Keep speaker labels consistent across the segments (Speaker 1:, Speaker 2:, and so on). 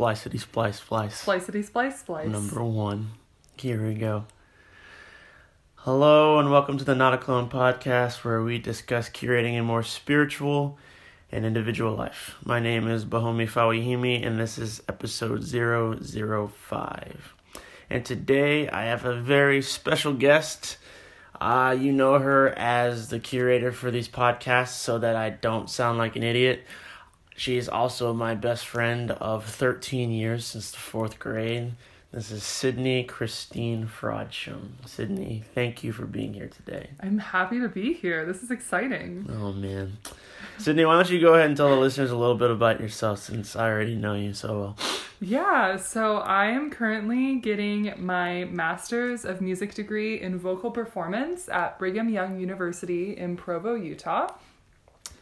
Speaker 1: Splicity splice splice.
Speaker 2: Splicity splice splice.
Speaker 1: Number one. Here we go. Hello and welcome to the Not a Clone podcast where we discuss curating a more spiritual and individual life. My name is Bahomi Fawihimi and this is episode 005. And today I have a very special guest. Uh, you know her as the curator for these podcasts so that I don't sound like an idiot. She is also my best friend of 13 years since the fourth grade. This is Sydney Christine Frodsham. Sydney, thank you for being here today.
Speaker 2: I'm happy to be here. This is exciting.
Speaker 1: Oh, man. Sydney, why don't you go ahead and tell the listeners a little bit about yourself since I already know you so well.
Speaker 2: Yeah, so I am currently getting my Master's of Music degree in vocal performance at Brigham Young University in Provo, Utah.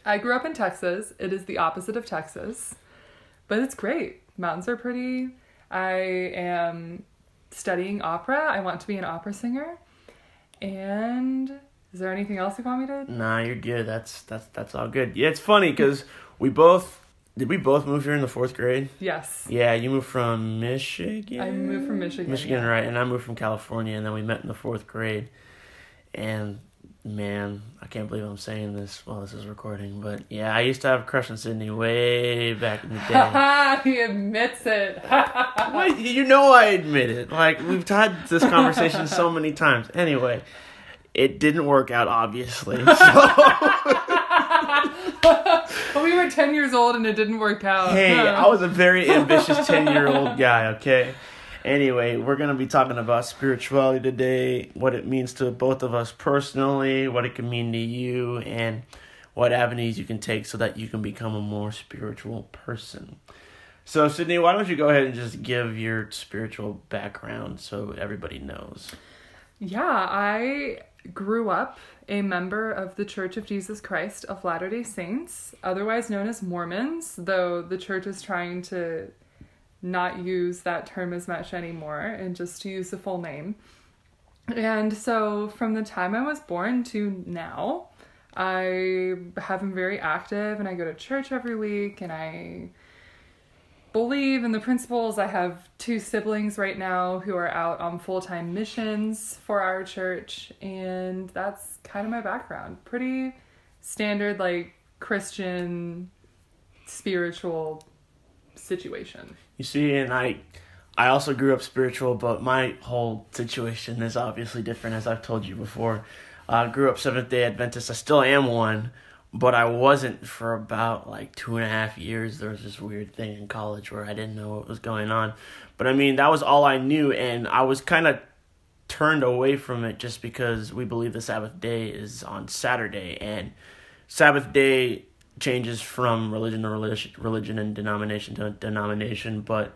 Speaker 2: I grew up in Texas. It is the opposite of Texas, but it's great. Mountains are pretty. I am studying opera. I want to be an opera singer. And is there anything else you want me to?
Speaker 1: Nah, you're good. That's that's that's all good. Yeah, it's funny because we both did we both move here in the fourth grade?
Speaker 2: Yes.
Speaker 1: Yeah, you moved from Michigan.
Speaker 2: I moved from Michigan.
Speaker 1: Michigan,
Speaker 2: yeah.
Speaker 1: right? And I moved from California, and then we met in the fourth grade. And man, I can't believe I'm saying this while this is recording, but yeah, I used to have a crush on Sydney way back in the day.
Speaker 2: he admits it.
Speaker 1: You know I admit it. Like we've had this conversation so many times. Anyway, it didn't work out, obviously. So
Speaker 2: we were 10 years old and it didn't work out.
Speaker 1: hey, I was a very ambitious ten-year-old guy. Okay. Anyway, we're gonna be talking about spirituality today, what it means to both of us personally, what it can mean to you, and what avenues you can take so that you can become a more spiritual person. So, Sydney, why don't you go ahead and just give your spiritual background so everybody knows?
Speaker 2: Yeah, I grew up a member of the Church of Jesus Christ of Latter day Saints, otherwise known as Mormons, though the church is trying to not use that term as much anymore and just to use the full name. And so from the time I was born to now, I have been very active and I go to church every week and I believe in the principles. I have two siblings right now who are out on full time missions for our church, and that's kind of my background. Pretty standard, like Christian, spiritual situation.
Speaker 1: You see, and I, I also grew up spiritual, but my whole situation is obviously different, as I've told you before. I grew up Seventh Day Adventist. I still am one, but I wasn't for about like two and a half years. There was this weird thing in college where I didn't know what was going on, but I mean that was all I knew, and I was kind of turned away from it just because we believe the Sabbath day is on Saturday, and Sabbath day changes from religion to religion, religion and denomination to denomination, but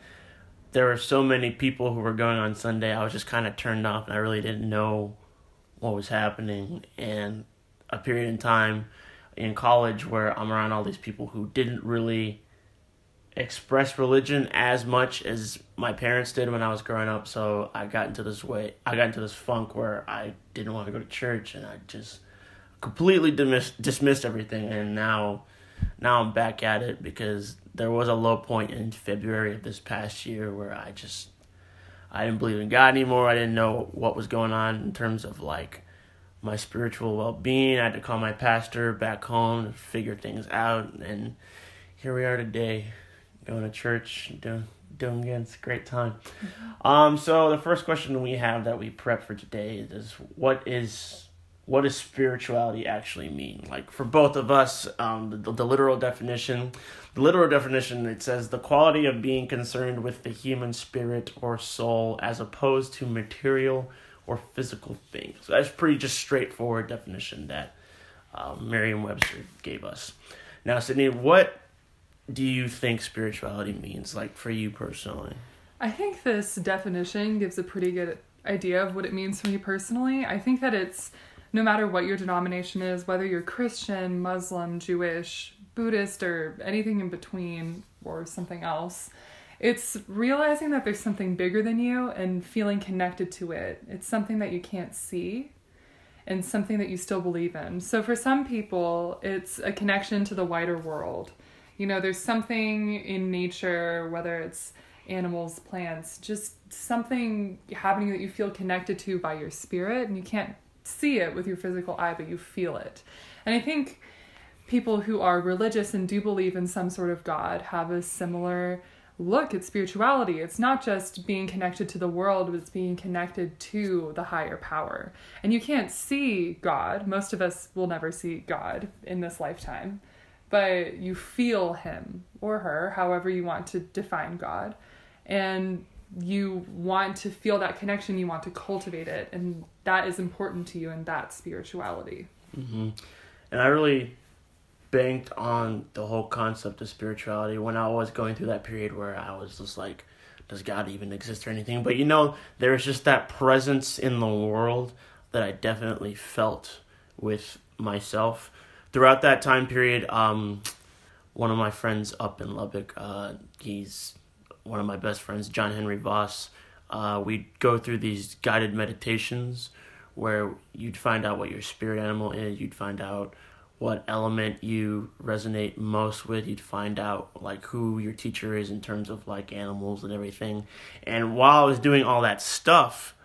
Speaker 1: there were so many people who were going on Sunday. I was just kind of turned off, and I really didn't know what was happening. And a period in time in college where I'm around all these people who didn't really express religion as much as my parents did when I was growing up. So I got into this way, I got into this funk where I didn't want to go to church, and I just completely dismissed dismissed everything. And now, now I'm back at it because there was a low point in February of this past year where I just I didn't believe in God anymore. I didn't know what was going on in terms of like my spiritual well being. I had to call my pastor back home to figure things out, and here we are today, going to church, doing doing good. It's a great time. Um, so the first question we have that we prep for today is what is what does spirituality actually mean? Like for both of us, um, the, the literal definition, the literal definition, it says the quality of being concerned with the human spirit or soul as opposed to material or physical things. So that's pretty just straightforward definition that um, Merriam-Webster gave us. Now, Sydney, what do you think spirituality means, like for you personally?
Speaker 2: I think this definition gives a pretty good idea of what it means for me personally. I think that it's no matter what your denomination is, whether you're Christian, Muslim, Jewish, Buddhist, or anything in between, or something else, it's realizing that there's something bigger than you and feeling connected to it. It's something that you can't see and something that you still believe in. So for some people, it's a connection to the wider world. You know, there's something in nature, whether it's animals, plants, just something happening that you feel connected to by your spirit, and you can't see it with your physical eye, but you feel it. And I think people who are religious and do believe in some sort of God have a similar look at spirituality. It's not just being connected to the world, but it's being connected to the higher power. And you can't see God. Most of us will never see God in this lifetime, but you feel Him or her, however you want to define God. And you want to feel that connection, you want to cultivate it, and that is important to you, and that's spirituality.
Speaker 1: Mm-hmm. And I really banked on the whole concept of spirituality when I was going through that period where I was just like, does God even exist or anything? But you know, there's just that presence in the world that I definitely felt with myself throughout that time period. Um, one of my friends up in Lubbock, uh, he's one of my best friends, John Henry Voss. Uh, we'd go through these guided meditations where you'd find out what your spirit animal is, you'd find out what element you resonate most with. You'd find out like who your teacher is in terms of like animals and everything. And while I was doing all that stuff,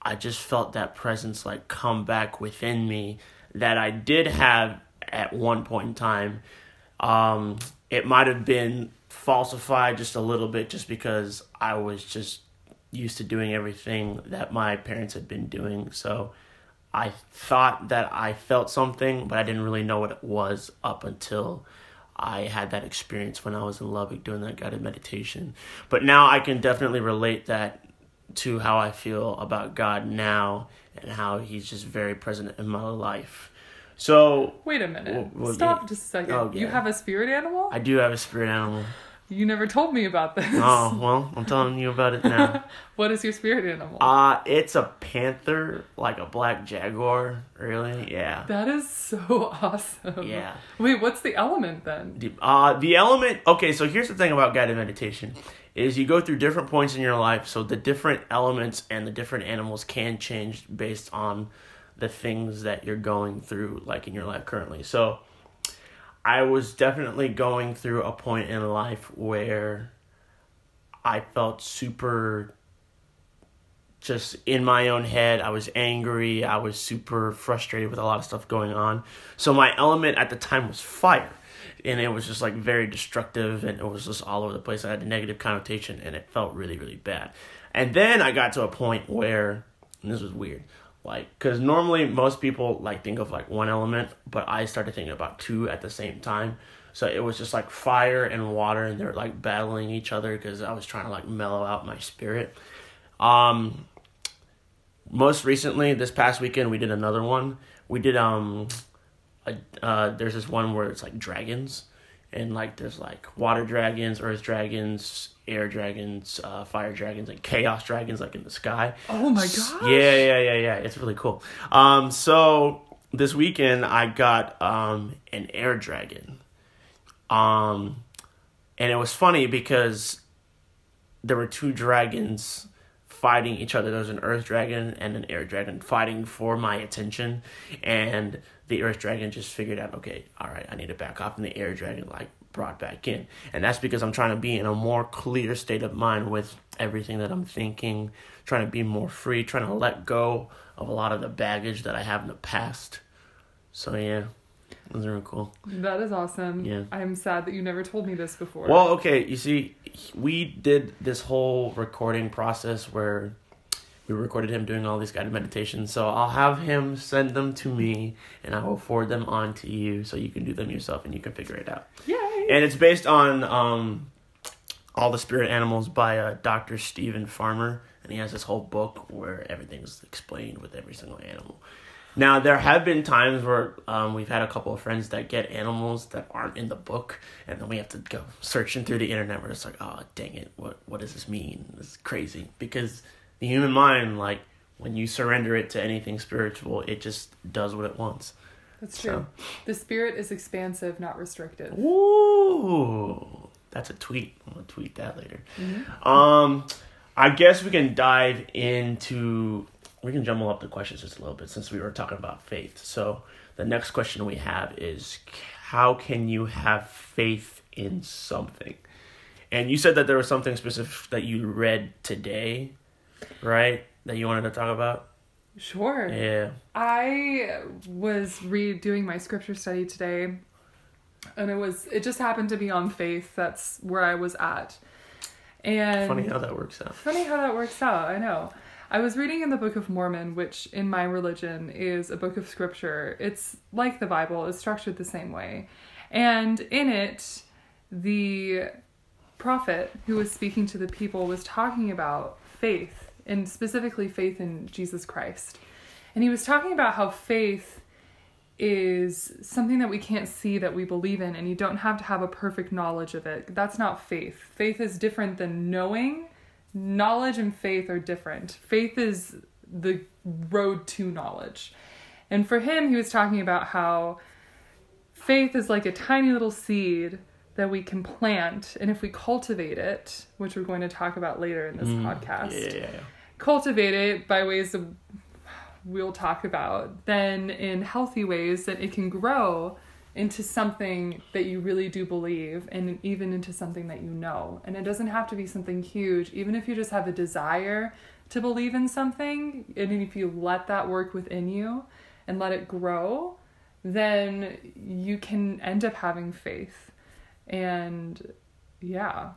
Speaker 1: I just felt that presence like come back within me that I did have at one point in time. Um, it might have been falsified just a little bit just because I was just used to doing everything that my parents had been doing. So I thought that I felt something, but I didn't really know what it was up until I had that experience when I was in Lubbock doing that guided meditation. But now I can definitely relate that to how I feel about God now and how He's just very present in my life. So
Speaker 2: wait a minute. Well, well, Stop just a second. Oh, yeah. You have a spirit animal?
Speaker 1: I do have a spirit animal.
Speaker 2: You never told me about this.
Speaker 1: Oh well, I'm telling you about it now.
Speaker 2: what is your spirit animal?
Speaker 1: Uh it's a panther, like a black jaguar. Really? Yeah.
Speaker 2: That is so awesome.
Speaker 1: Yeah.
Speaker 2: Wait, what's the element then?
Speaker 1: The, uh, the element. Okay, so here's the thing about guided meditation, is you go through different points in your life, so the different elements and the different animals can change based on the things that you're going through, like in your life currently. So I was definitely going through a point in life where I felt super just in my own head. I was angry. I was super frustrated with a lot of stuff going on. So my element at the time was fire. And it was just like very destructive and it was just all over the place. I had a negative connotation and it felt really, really bad. And then I got to a point where, this was weird, like because normally most people like think of like one element but i started thinking about two at the same time. So it was just like fire and water and they're like battling each other because i was trying to like mellow out my spirit. Um most recently this past weekend we did another one. We did um a, uh there's this one where it's like dragons and like there's like water dragons earth dragons air dragons, uh, fire dragons, and chaos dragons, like in the sky.
Speaker 2: Oh my god!
Speaker 1: Yeah, yeah, yeah, yeah. It's really cool. Um, so this weekend I got um an air dragon. Um, and it was funny because there were two dragons fighting each other. There was an earth dragon and an air dragon fighting for my attention, and the earth dragon just figured out, okay, all right, I need to back off, and the air dragon like brought back in. And that's because I'm trying to be in a more clear state of mind with everything that I'm thinking, trying to be more free, trying to let go of a lot of the baggage that I have in the past. So yeah. Those are really cool.
Speaker 2: That is awesome. Yeah. I'm sad that you never told me this before.
Speaker 1: Well, okay, you see, we did this whole recording process where we recorded him doing all these guided meditations. So I'll have him send them to me and I will forward them on to you so you can do them yourself and you can figure it out.
Speaker 2: Yay!
Speaker 1: And it's based on um, All the Spirit Animals by uh, Dr. Steven Farmer. And he has this whole book where everything's explained with every single animal. Now, there have been times where um, we've had a couple of friends that get animals that aren't in the book, and then we have to go searching through the internet. We're just like, oh, dang it, what what does this mean? It's crazy because the human mind, like when you surrender it to anything spiritual, it just does what it wants.
Speaker 2: That's true. So. The spirit is expansive, not restrictive.
Speaker 1: Ooh, that's a tweet. I'm gonna tweet that later. Mm-hmm. Um, I guess we can dive into. We can jumble up the questions just a little bit since we were talking about faith. So the next question we have is, how can you have faith in something. And you said that there was something specific that you read today, right? That you wanted to talk about?
Speaker 2: Sure.
Speaker 1: Yeah.
Speaker 2: I was redoing my scripture study today, and it was it just happened to be on faith. That's where I was at. And
Speaker 1: Funny how that works out.
Speaker 2: funny how that works out. I know. I was reading in the Book of Mormon, which in my religion is a book of scripture. It's like the Bible, it's structured the same way. And in it, the prophet who was speaking to the people was talking about faith, and specifically faith in Jesus Christ. And he was talking about how faith is something that we can't see that we believe in, and you don't have to have a perfect knowledge of it. That's not faith. Faith is different than knowing. Knowledge and faith are different. Faith is the road to knowledge. And for him, he was talking about how faith is like a tiny little seed that we can plant, and if we cultivate it, which we're going to talk about later in this mm. podcast,
Speaker 1: Yeah, yeah, yeah.
Speaker 2: cultivate it by ways of we'll talk about, then in healthy ways that it can grow into something that you really do believe and even into something that you know. And it doesn't have to be something huge, even if you just have a desire to believe in something, and if you let that work within you and let it grow, then you can end up having faith. And yeah.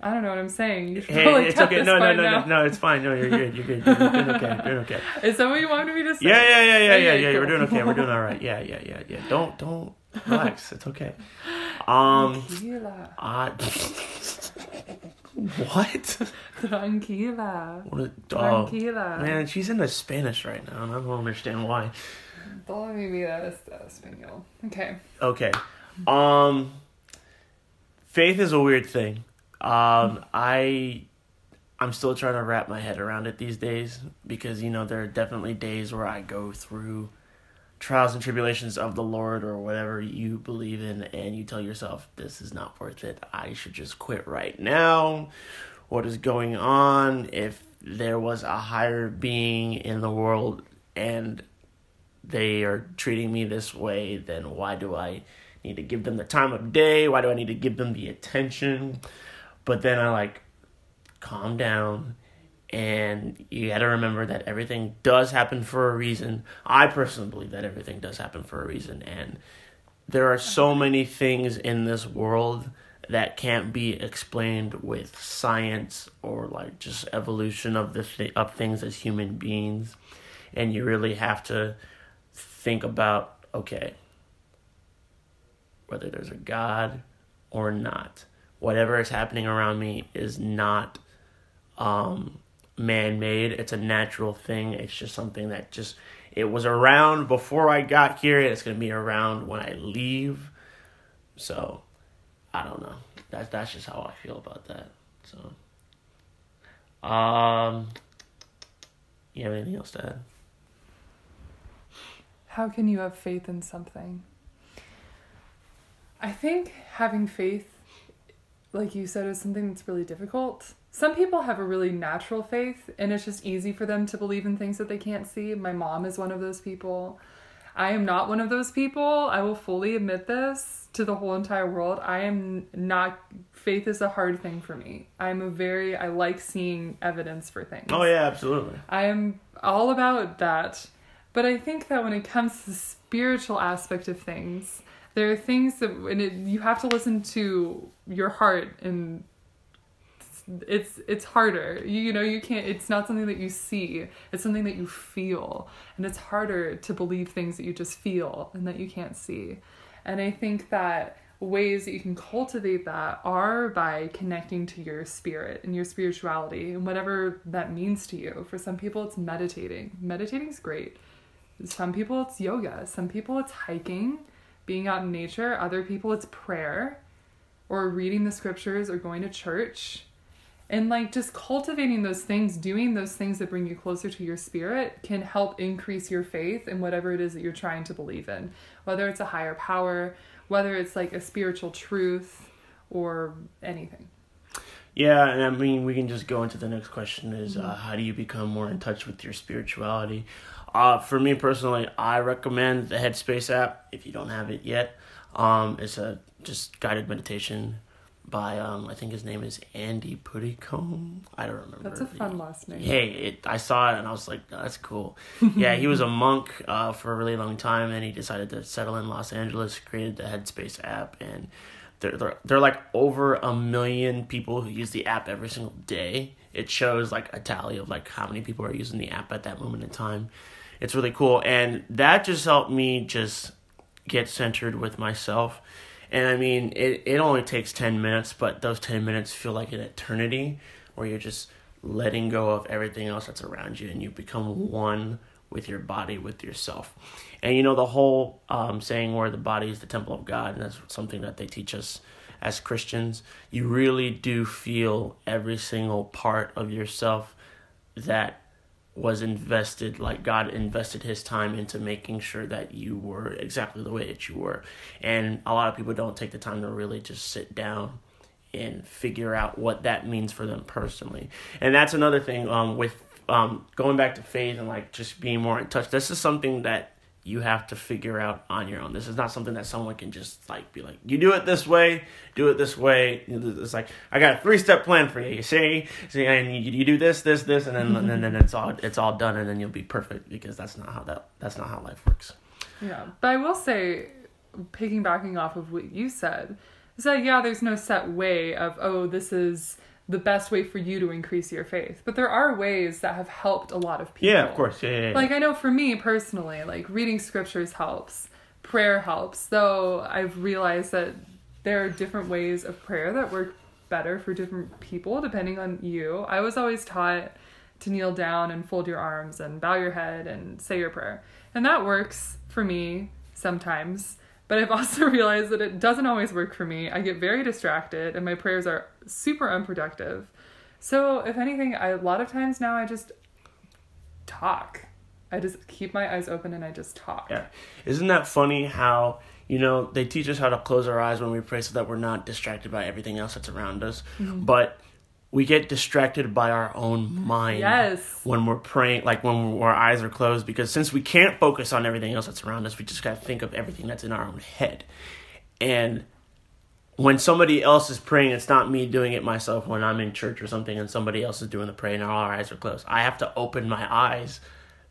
Speaker 2: I don't know what I'm saying. You should
Speaker 1: Hey, it's okay. No, no, no, no, no. It's fine. No, you're good. You're good. You're doing okay. Doing okay.
Speaker 2: Is that what you wanted me to say?
Speaker 1: Yeah, yeah, yeah, yeah, yeah,
Speaker 2: Okay,
Speaker 1: yeah. We're doing okay. We're doing all right. Yeah, yeah, yeah, yeah. Don't, don't relax. It's okay. Um,
Speaker 2: Tranquila.
Speaker 1: I. what?
Speaker 2: Tranquila.
Speaker 1: What? A, oh,
Speaker 2: Tranquila.
Speaker 1: man, she's into Spanish right now, and I don't understand why.
Speaker 2: Todo mi vida es español. Okay.
Speaker 1: Okay. Um faith is a weird thing. Um I I'm still trying to wrap my head around it these days because you know there are definitely days where I go through trials and tribulations of the Lord or whatever you believe in and you tell yourself this is not worth it. I should just quit right now. What is going on if there was a higher being in the world and they are treating me this way, then why do I need to give them the time of day? Why do I need to give them the attention? But then I like calm down and you got to remember that everything does happen for a reason. I personally believe that everything does happen for a reason and there are so many things in this world that can't be explained with science or like just evolution of the th- of things as human beings and you really have to think about okay whether there's a god or not. Whatever is happening around me is not um man-made. It's a natural thing. It's just something that just it was around before i got here and it's going to be around when i leave. So i don't know. That's that's just how i feel about that. So um you have anything else to add?
Speaker 2: How can you have faith in something? I think having faith, like you said, is something that's really difficult. Some people have a really natural faith, and it's just easy for them to believe in things that they can't see. My mom is one of those people. I am not one of those people. I will fully admit this to the whole entire world. I am not, faith is a hard thing for me. I'm a very, I like seeing evidence for things.
Speaker 1: oh yeah absolutely
Speaker 2: I am all about that. But I think that when it comes to the spiritual aspect of things, there are things that when it, you have to listen to your heart and it's it's harder. You, you know, you can't it's not something that you see. It's something that you feel. And it's harder to believe things that you just feel and that you can't see. And I think that ways that you can cultivate that are by connecting to your spirit and your spirituality and whatever that means to you. For some people, it's meditating. Meditating is great. Some people, it's yoga. Some people, it's hiking, being out in nature. Other people, it's prayer or reading the scriptures or going to church. And like just cultivating those things, doing those things that bring you closer to your spirit can help increase your faith in whatever it is that you're trying to believe in. Whether it's a higher power, whether it's like a spiritual truth or anything.
Speaker 1: Yeah, and I mean, we can just go into the next question: is uh, how do you become more in touch with your spirituality? Uh, for me personally, I recommend the Headspace app if you don't have it yet. Um, it's a just guided meditation by um, I think his name is Andy Puddicombe. I don't remember.
Speaker 2: That's a fun last name.
Speaker 1: Hey, it, I saw it and I was like, oh, that's cool. yeah, he was a monk uh, for a really long time, and he decided to settle in Los Angeles. Created the Headspace app, and they're they're, they're like over a million people who use the app every single day. It shows like a tally of like how many people are using the app at that moment in time. It's really cool, and that just helped me just get centered with myself and I mean, it, it only takes 10 minutes, but those 10 minutes feel like an eternity where you're just letting go of everything else that's around you and you become one with your body, with yourself. And you know, the whole um, saying where the body is the temple of God, and that's something that they teach us as Christians. You really do feel every single part of yourself that was invested like God invested his time into making sure that you were exactly the way that you were. And a lot of people don't take the time to really just sit down and figure out what that means for them personally. And that's another thing um with um going back to faith and like just being more in touch. This is something that you have to figure out on your own. This is not something that someone can just like be like, you do it this way, do it this way. It's like I got a three step plan for you. You see, see, and you, you do this, this, this, and then and then it's all it's all done, and then you'll be perfect because that's not how that that's not how life works.
Speaker 2: Yeah, but I will say, piggybacking off of what you said, is that yeah, there's no set way of oh this is the best way for you to increase your faith. But there are ways that have helped a lot of people.
Speaker 1: Yeah, of course. Yeah, yeah, yeah.
Speaker 2: Like I know for me personally, like reading scriptures helps, prayer helps. Though I've realized that there are different ways of prayer that work better for different people depending on you. I was always taught to kneel down and fold your arms and bow your head and say your prayer. And that works for me sometimes. But I've also realized that it doesn't always work for me. I get very distracted and my prayers are super unproductive. So, if anything, I, a lot of times now I just talk. I just keep my eyes open and I just talk.
Speaker 1: Yeah. Isn't that funny how, you know, they teach us how to close our eyes when we pray so that we're not distracted by everything else that's around us. Mm-hmm. But we get distracted by our own mind
Speaker 2: yes.
Speaker 1: when we're praying like when our eyes are closed because since we can't focus on everything else that's around us we just got to think of everything that's in our own head and when somebody else is praying it's not me doing it myself when i'm in church or something and somebody else is doing the praying and all our eyes are closed i have to open my eyes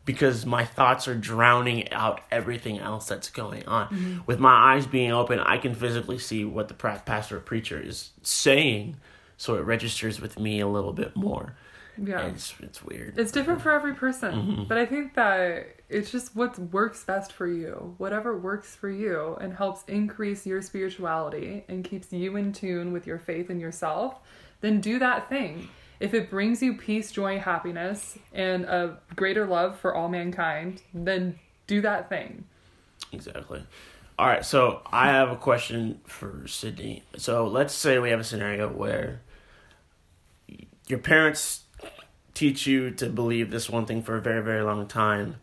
Speaker 1: because my thoughts are drowning out everything else that's going on. Mm-hmm. With my eyes being open, I can physically see what the pastor or preacher is saying, so it registers with me a little bit more. Yeah, and it's it's weird.
Speaker 2: It's different for every person, mm-hmm. but I think that it's just what works best for you. Whatever works for you and helps increase your spirituality and keeps you in tune with your faith in yourself, then do that thing. If it brings you peace, joy, happiness, and a greater love for all mankind, then do that thing.
Speaker 1: Exactly. All right, so I have a question for Sydney. So let's say we have a scenario where your parents teach you to believe this one thing for a very very long time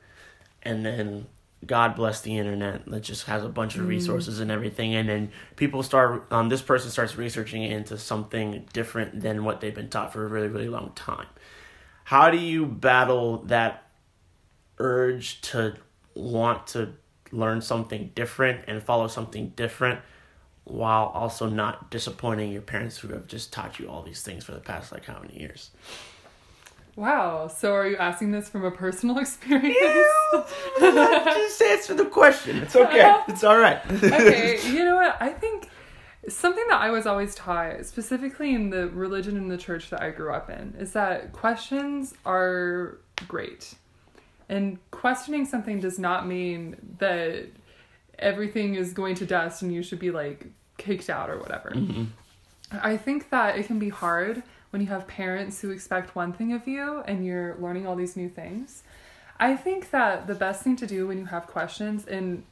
Speaker 1: and then god bless the internet that just has a bunch of mm. resources and everything and then people start um, this person starts researching into something different than what they've been taught for a really really long time how do you battle that urge to want to learn something different and follow something different while also not disappointing your parents who have just taught you all these things for the past like how many years.
Speaker 2: Wow. So are you asking this from a personal experience?
Speaker 1: Yeah, just answer the question. It's okay. It's all right.
Speaker 2: okay. You know what? I think something that I was always taught, specifically in the religion and the church that I grew up in, is that questions are great. And questioning something does not mean that everything is going to dust and you should be like kicked out or whatever. Mm-hmm. I think that it can be hard when you have parents who expect one thing of you and you're learning all these new things. I think that the best thing to do when you have questions, and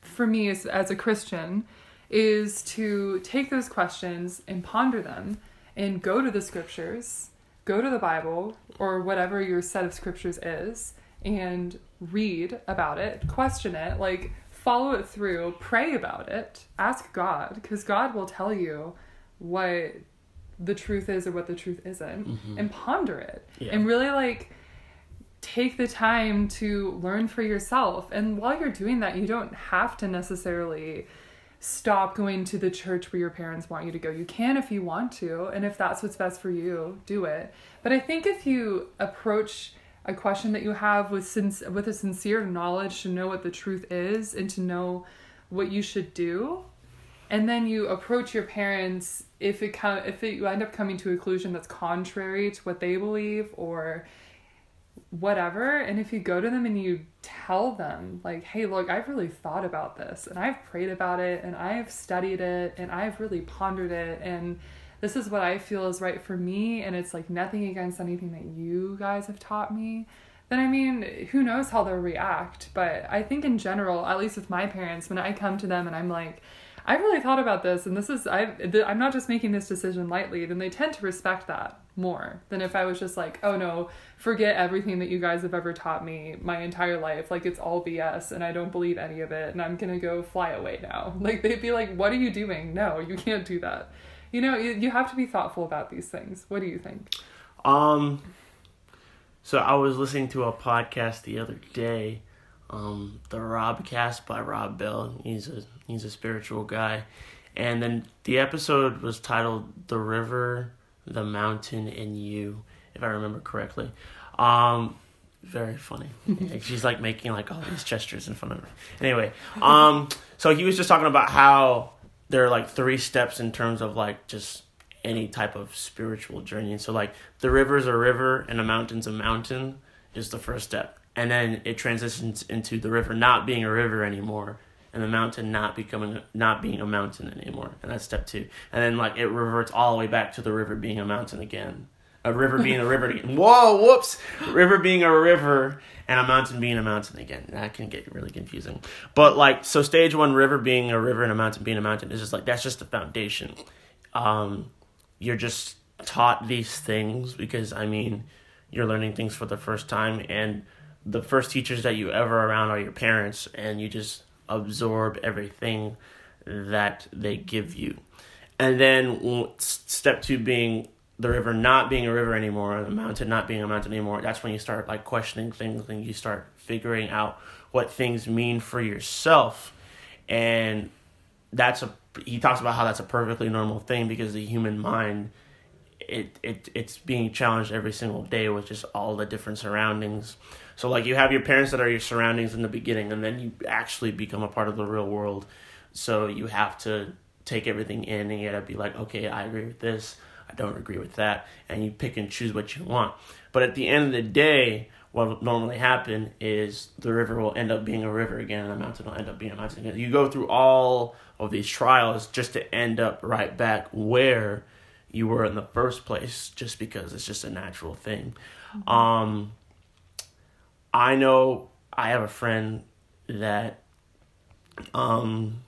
Speaker 2: for me as, as a Christian, is to take those questions and ponder them and go to the scriptures, go to the Bible or whatever your set of scriptures is, and read about it, question it. Like, follow it through, pray about it, ask God, because God will tell you what the truth is or what the truth isn't, mm-hmm. and ponder it. Yeah. And really like take the time to learn for yourself. And while you're doing that, you don't have to necessarily stop going to the church where your parents want you to go. You can if you want to, and if that's what's best for you, do it. But I think if you approach a question that you have with sin- with a sincere knowledge to know what the truth is and to know what you should do, and then you approach your parents if it come if it, you end up coming to a conclusion that's contrary to what they believe or whatever. And if you go to them and you tell them like hey look i've really thought about this and i've prayed about it and i've studied it and i've really pondered it and this is what i feel is right for me and it's like nothing against anything that you guys have taught me then i mean who knows how they'll react but i think in general at least with my parents when i come to them and i'm like I've really thought about this, and this is I. I'm not just making this decision lightly. Then they tend to respect that more than if I was just like, oh no, forget everything that you guys have ever taught me my entire life. Like it's all BS, and I don't believe any of it, and I'm gonna go fly away now. Like they'd be like, what are you doing? No, you can't do that. You know, you, you have to be thoughtful about these things. What do you think?
Speaker 1: Um. So I was listening to a podcast the other day um, the Robcast by Rob Bell. He's a he's a spiritual guy, and then the episode was titled "The River, the Mountain, and You," if I remember correctly. Um, very funny. She's like making like all these gestures in front of her. Anyway, um, so he was just talking about how there are like three steps in terms of like just any type of spiritual journey. So like the river's a river and a mountain's a mountain is the first step. And then it transitions into the river not being a river anymore and the mountain not becoming not being a mountain anymore. And that's step two. And then like it reverts all the way back to the river being a mountain again a river being a river again whoa whoops river being a river and a mountain being a mountain again. That can get really confusing. But like so stage one river being a river and a mountain being a mountain is just like that's just the foundation. Um you're just taught these things because i mean you're learning things for the first time and the first teachers that you ever around are your parents and you just absorb everything that they give you. And then step two being the river not being a river anymore the mountain not being a mountain anymore that's when you start like questioning things and you start figuring out what things mean for yourself. And that's a he talks about how that's a perfectly normal thing because the human mind it, it it's being challenged every single day with just all the different surroundings. So like you have your parents that are your surroundings in the beginning, and then you actually become a part of the real world. So you have to take everything in, and you gotta be like, okay, I agree with this, I don't agree with that, and you pick and choose what you want. But at the end of the day, what will normally happen is the river will end up being a river again, and the mountain will end up being a mountain again. You go through all of these trials just to end up right back where you were in the first place, just because it's just a natural thing. Mm-hmm. Um, I know I have a friend that um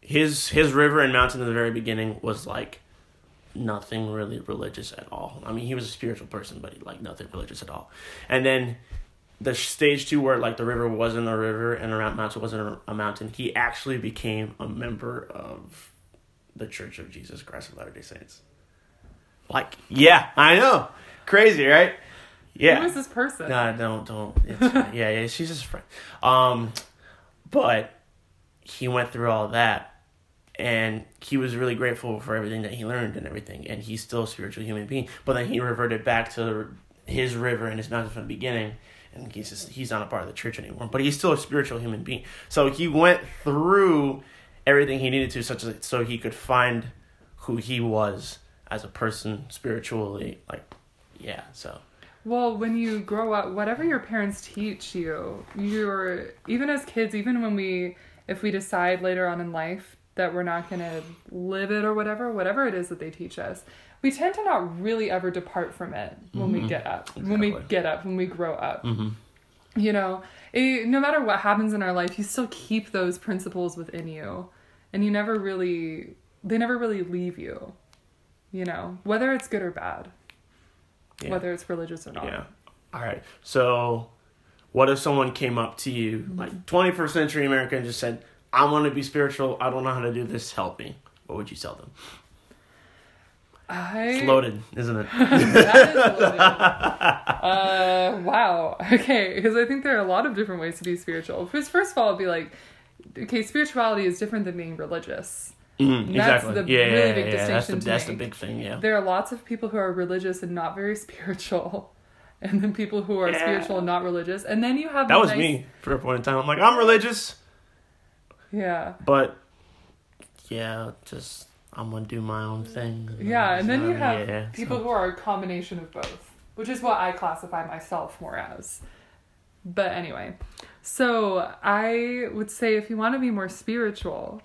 Speaker 1: his his river and mountain in the very beginning was like nothing really religious at all. I mean, he was a spiritual person, but he like nothing religious at all. And then the stage two where like the river wasn't a river and the mountain wasn't a mountain, he actually became a member of the Church of Jesus Christ of Latter Day Saints. Like, yeah, I know, crazy, right? Yeah.
Speaker 2: Who is this person?
Speaker 1: Nah, don't don't. yeah, yeah, she's just friend. Um, but he went through all that, and he was really grateful for everything that he learned and everything, and he's still a spiritual human being. But then he reverted back to his river and his mountain from the beginning, and he's just he's not a part of the church anymore. But he's still a spiritual human being. So he went through everything he needed to, such as so he could find who he was as a person spiritually. Like, yeah, so.
Speaker 2: Well, when you grow up, whatever your parents teach you, you're even as kids, even when we if we decide later on in life that we're not going to live it or whatever, whatever it is that they teach us, we tend to not really ever depart from it when mm-hmm. we get up. Exactly. When we get up, when we grow up. Mm-hmm. You know, it, no matter what happens in our life, you still keep those principles within you. And you never really they never really leave you. You know, whether it's good or bad yeah. whether it's religious or not.
Speaker 1: Yeah. All right. So, what if someone came up to you, mm-hmm. like 21st century America, and just said, I want to be spiritual. I don't know how to do this. Help me. What would you tell them?
Speaker 2: I
Speaker 1: It's loaded, isn't it?
Speaker 2: that is loaded. uh, wow. Okay, because I think there are a lot of different ways to be spiritual. Because first of all, it'd be like, okay, spirituality is different than being religious.
Speaker 1: Mm,
Speaker 2: That's
Speaker 1: exactly.
Speaker 2: the
Speaker 1: yeah,
Speaker 2: really
Speaker 1: yeah,
Speaker 2: big
Speaker 1: yeah, yeah. That's the
Speaker 2: distinction
Speaker 1: that's the big thing. Yeah.
Speaker 2: There are lots of people who are religious and not very spiritual, and then people who are spiritual and not religious, and then you have
Speaker 1: That was
Speaker 2: nice-
Speaker 1: me for a point in time. I'm like, I'm religious,
Speaker 2: Yeah.
Speaker 1: but yeah, just I'm gonna do my own thing.
Speaker 2: Yeah, and then you have
Speaker 1: yeah,
Speaker 2: people
Speaker 1: so-
Speaker 2: who are a combination of both, which is what I classify myself more as. But anyway, so I would say if you want to be more spiritual,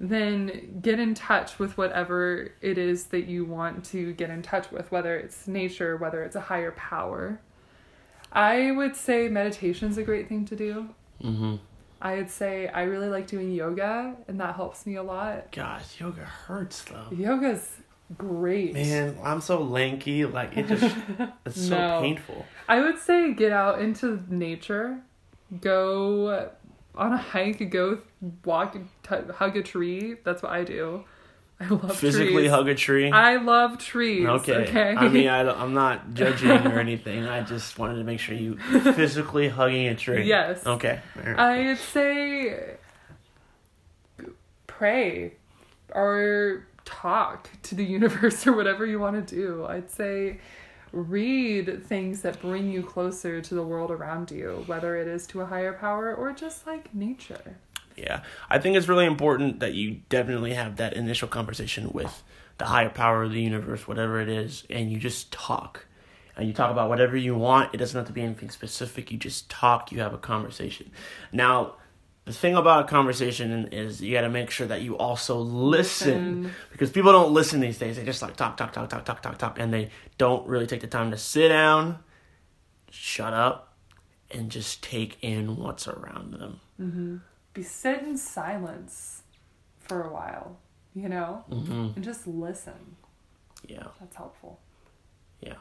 Speaker 2: then get in touch with whatever it is that you want to get in touch with, whether it's nature, whether it's a higher power. I would say meditation's a great thing to do.
Speaker 1: Mhm.
Speaker 2: I would say I really like doing yoga, and that helps me a lot.
Speaker 1: Gosh, yoga hurts though.
Speaker 2: Yoga's great.
Speaker 1: Man, I'm so lanky. Like it just, it's so
Speaker 2: No.
Speaker 1: painful.
Speaker 2: I would say get out into nature, go on a hike, go walk, t- hug a tree. That's what I do. I love
Speaker 1: Physically
Speaker 2: trees.
Speaker 1: hug a tree.
Speaker 2: I love trees.
Speaker 1: okay.
Speaker 2: Okay.
Speaker 1: I mean, I, I'm not judging or anything. I just wanted to make sure you physically hugging a tree.
Speaker 2: Yes.
Speaker 1: Okay. Right.
Speaker 2: I'd say pray or talk to the universe or whatever you want to do. I'd say read things that bring you closer to the world around you, whether it is to a higher power or just like nature.
Speaker 1: Yeah, I think it's really important that you definitely have that initial conversation with the higher power of the universe, whatever it is, and you just talk. And you talk about whatever you want. It doesn't have to be anything specific. You just talk, you have a conversation. Now, the thing about a conversation is you got to make sure that you also listen.
Speaker 2: Listen.
Speaker 1: Because people don't listen these days. They just like talk, talk, talk, talk, talk, talk, talk, and they don't really take the time to sit down, shut up, and just take in what's around them. Mm-hmm.
Speaker 2: Be sit in silence for a while, you know,
Speaker 1: hmm
Speaker 2: and just listen.
Speaker 1: Yeah.
Speaker 2: That's helpful.
Speaker 1: Yeah.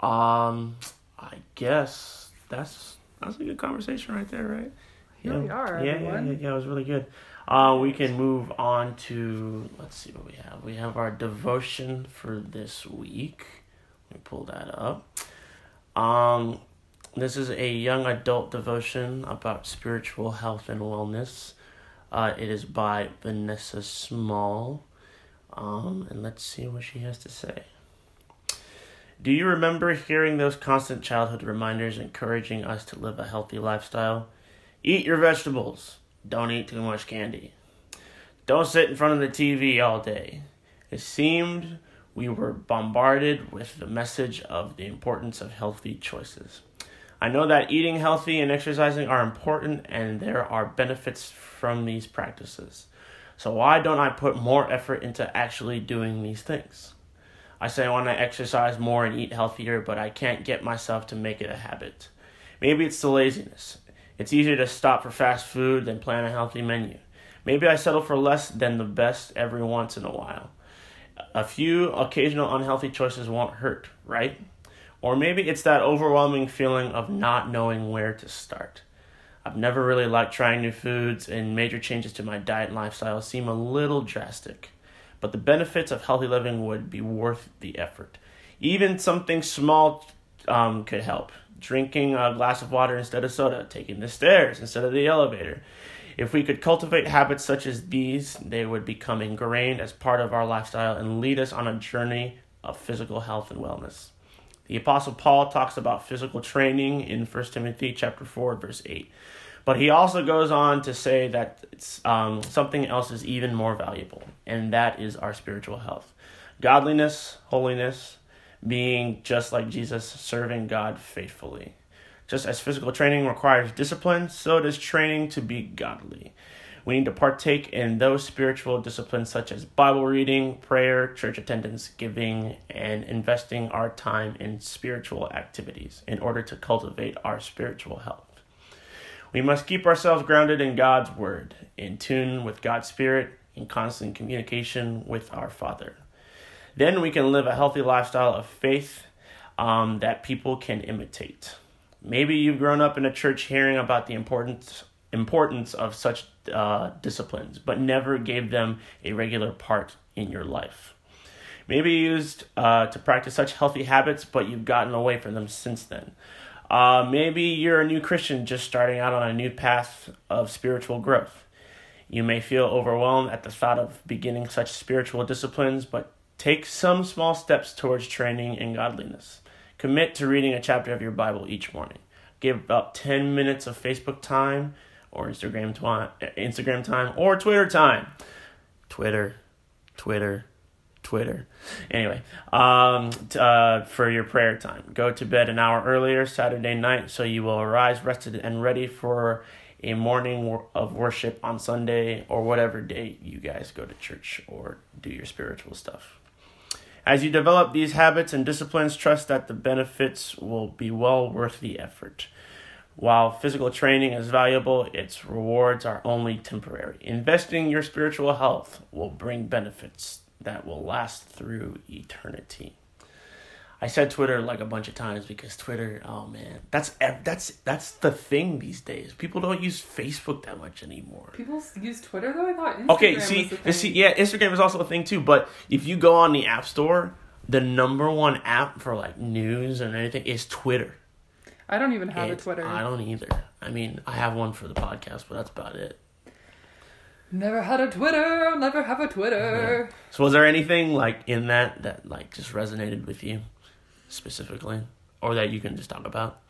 Speaker 1: Um, I guess that's that's a good conversation right there, right?
Speaker 2: Here
Speaker 1: yeah.
Speaker 2: we are,
Speaker 1: Yeah, yeah, yeah, yeah. It was really good. Uh, we can move on to let's see what we have. We have our devotion for this week. Let me pull that up. Um, this is a young adult devotion about spiritual health and wellness. Uh, it is by Vanessa Small. Um, and let's see what she has to say. Do you remember hearing those constant childhood reminders encouraging us to live a healthy lifestyle? Eat your vegetables. Don't eat too much candy. Don't sit in front of the TV all day. It seemed we were bombarded with the message of the importance of healthy choices. I know that eating healthy and exercising are important and there are benefits from these practices. So why don't I put more effort into actually doing these things? I say I want to exercise more and eat healthier, but I can't get myself to make it a habit. Maybe it's the laziness. It's easier to stop for fast food than plan a healthy menu. Maybe I settle for less than the best every once in a while. A few occasional unhealthy choices won't hurt, right? Or maybe it's that overwhelming feeling of not knowing where to start. I've never really liked trying new foods, and major changes to my diet and lifestyle seem a little drastic. But the benefits of healthy living would be worth the effort. Even something small um, could help. Drinking a glass of water instead of soda, taking the stairs instead of the elevator. If we could cultivate habits such as these, they would become ingrained as part of our lifestyle and lead us on a journey of physical health and wellness. The apostle Paul talks about physical training in 1 Timothy chapter 4 verse 8. But he also goes on to say that um, something else is even more valuable, and that is our spiritual health. Godliness, holiness, being just like Jesus, serving God faithfully. Just as physical training requires discipline, so does training to be godly. We need to partake in those spiritual disciplines such as Bible reading, prayer, church attendance, giving, and investing our time in spiritual activities in order to cultivate our spiritual health. We must keep ourselves grounded in God's Word, in tune with God's Spirit, in constant communication with our Father. Then we can live a healthy lifestyle of faith um, that people can imitate. Maybe you've grown up in a church hearing about the importance importance of such uh, disciplines, but never gave them a regular part in your life. maybe used uh, to practice such healthy habits, but you've gotten away from them since then. Uh, maybe you're a new Christian just starting out on a new path of spiritual growth. You may feel overwhelmed at the thought of beginning such spiritual disciplines, but take some small steps towards training in godliness. Commit to reading a chapter of your Bible each morning. Give about 10 minutes of Facebook time or Instagram time, Instagram time or Twitter time. Twitter, Twitter, Twitter. Anyway, um, t- uh, for your prayer time, go to bed an hour earlier Saturday night so you will arise rested and ready for a morning of worship on Sunday or whatever day you guys go to church or do your spiritual stuff. As you develop these habits and disciplines, trust that the benefits will be well worth the effort. While physical training is valuable, its rewards are only temporary. Investing your spiritual health will bring benefits that will last through eternity. I said Twitter like a bunch of times because Twitter, oh man, that's that's that's the thing these days. People don't use Facebook that much anymore.
Speaker 2: People use Twitter though. I thought Instagram
Speaker 1: okay, see, see, yeah, Instagram is also a thing too. But if you go on the App Store, the number one app for like news and anything is Twitter.
Speaker 2: I don't even have
Speaker 1: it's,
Speaker 2: a Twitter.
Speaker 1: I don't either. I mean, I have one for the podcast, but that's about it.
Speaker 2: Never had a Twitter. Never have a Twitter.
Speaker 1: Yeah. So, was there anything like in that that like just resonated with you specifically, or that you can just talk about?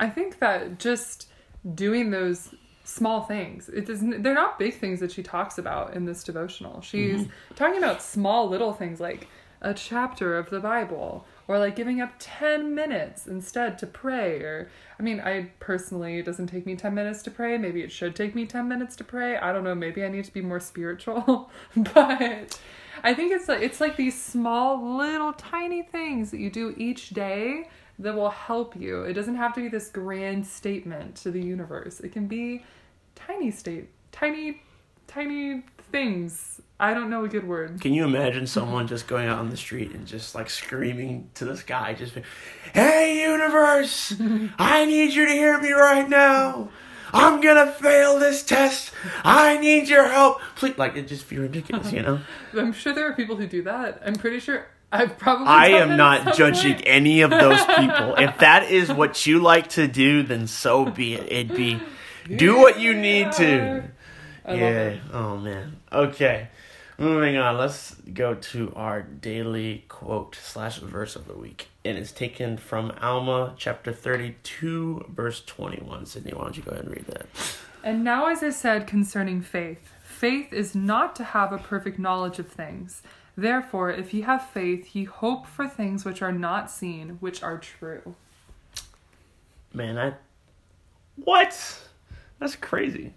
Speaker 2: I think that just doing those small things. It doesn't. They're not big things that she talks about in this devotional. She's mm-hmm. talking about small little things like a chapter of the Bible or like giving up 10 minutes instead to pray or i mean i personally it doesn't take me 10 minutes to pray. Maybe it should take me 10 minutes to pray. I don't know. Maybe i need to be more spiritual. But i think it's like it's like these small little tiny things that you do each day that will help you. It doesn't have to be this grand statement to the universe. It can be tiny state tiny tiny things I don't know a good word.
Speaker 1: Can you imagine someone just going out on the street and just like screaming to the sky, just, "Hey, universe! I need you to hear me right now. I'm gonna fail this test. I need your help, please." Like it just feel ridiculous, you know.
Speaker 2: I'm sure there are people who do that. I'm pretty sure. I've probably.
Speaker 1: I am not judging point. any of those people. if that is what you like to do, then so be it. It'd be do what you need to. I yeah. Oh man. Okay. Moving on, let's go to our daily quote slash verse of the week. And it's taken from Alma chapter 32, verse 21. Sydney, why don't you go ahead and read that?
Speaker 2: And now, as I said concerning faith, faith is not to have a perfect knowledge of things. Therefore, if ye have faith, ye hope for things which are not seen, which are true.
Speaker 1: Man, I. What? That's crazy.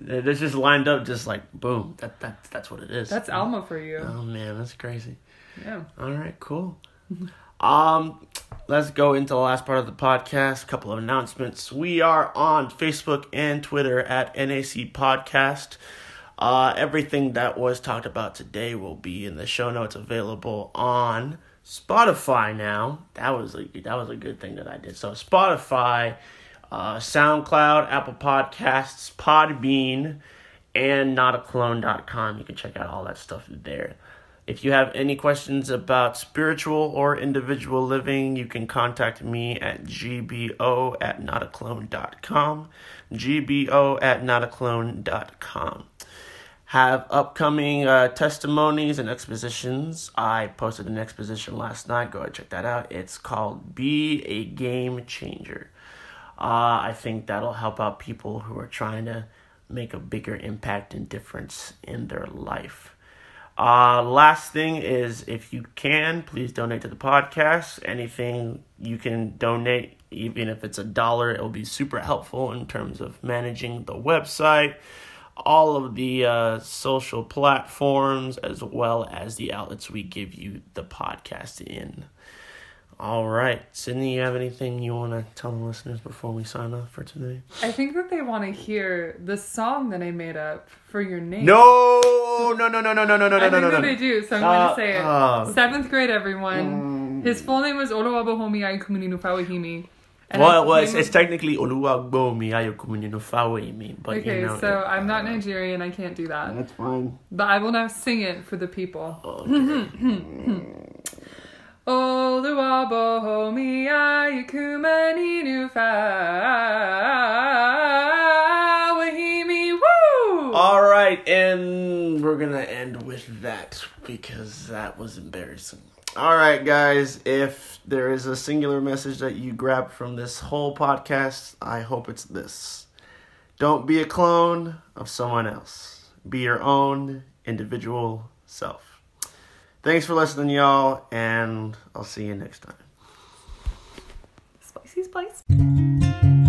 Speaker 1: It's just lined up, just like boom. That that that's what it is.
Speaker 2: That's Alma for you.
Speaker 1: Oh man, that's crazy.
Speaker 2: Yeah.
Speaker 1: All right, cool. um, let's go into the last part of the podcast. Couple of announcements. We are on Facebook and Twitter at NAC Podcast. Uh, everything that was talked about today will be in the show notes available on Spotify now. That was a that was a good thing that I did. So Spotify uh, SoundCloud, Apple Podcasts, Podbean, and notaclone.com. You can check out all that stuff there. If you have any questions about spiritual or individual living, you can contact me at gbo at notaclone.com. gbo at notaclone.com. Have upcoming uh, testimonies and expositions. I posted an exposition last night. Go ahead check that out. It's called Be a Game Changer. Uh, I think that'll help out people who are trying to make a bigger impact and difference in their life. Uh, last thing is if you can, please donate to the podcast. Anything you can donate, even if it's a dollar, it will be super helpful in terms of managing the website, all of the uh, social platforms, as well as the outlets we give you the podcast in. All right. Sydney, you have anything you want to tell the listeners before we sign off for today?
Speaker 2: I think that they want to hear the song that I made up for your name.
Speaker 1: No, no, no, no, no, no, no, no,
Speaker 2: I
Speaker 1: no, no,
Speaker 2: no. they do, so I'm uh, going to say it. Uh, Seventh grade, everyone. Mm. His full name was Olowabohomi Aikumini Nufawahimi. And
Speaker 1: well,
Speaker 2: I
Speaker 1: well, it's, it's technically Oluwagbomi Ayokumuninofawe but
Speaker 2: okay,
Speaker 1: you know.
Speaker 2: so
Speaker 1: it-
Speaker 2: I'm not Nigerian. I can't do that.
Speaker 1: That's fine.
Speaker 2: But I will now sing it for the people.
Speaker 1: Okay.
Speaker 2: Oluwabohomi ayikumani nufa wahimi woo.
Speaker 1: All right, and we're gonna end with that because that was embarrassing. All right, guys, if there is a singular message that you grab from this whole podcast, I hope it's this don't be a clone of someone else, be your own individual self. Thanks for listening, y'all, and I'll see you next time.
Speaker 2: Spicy spice.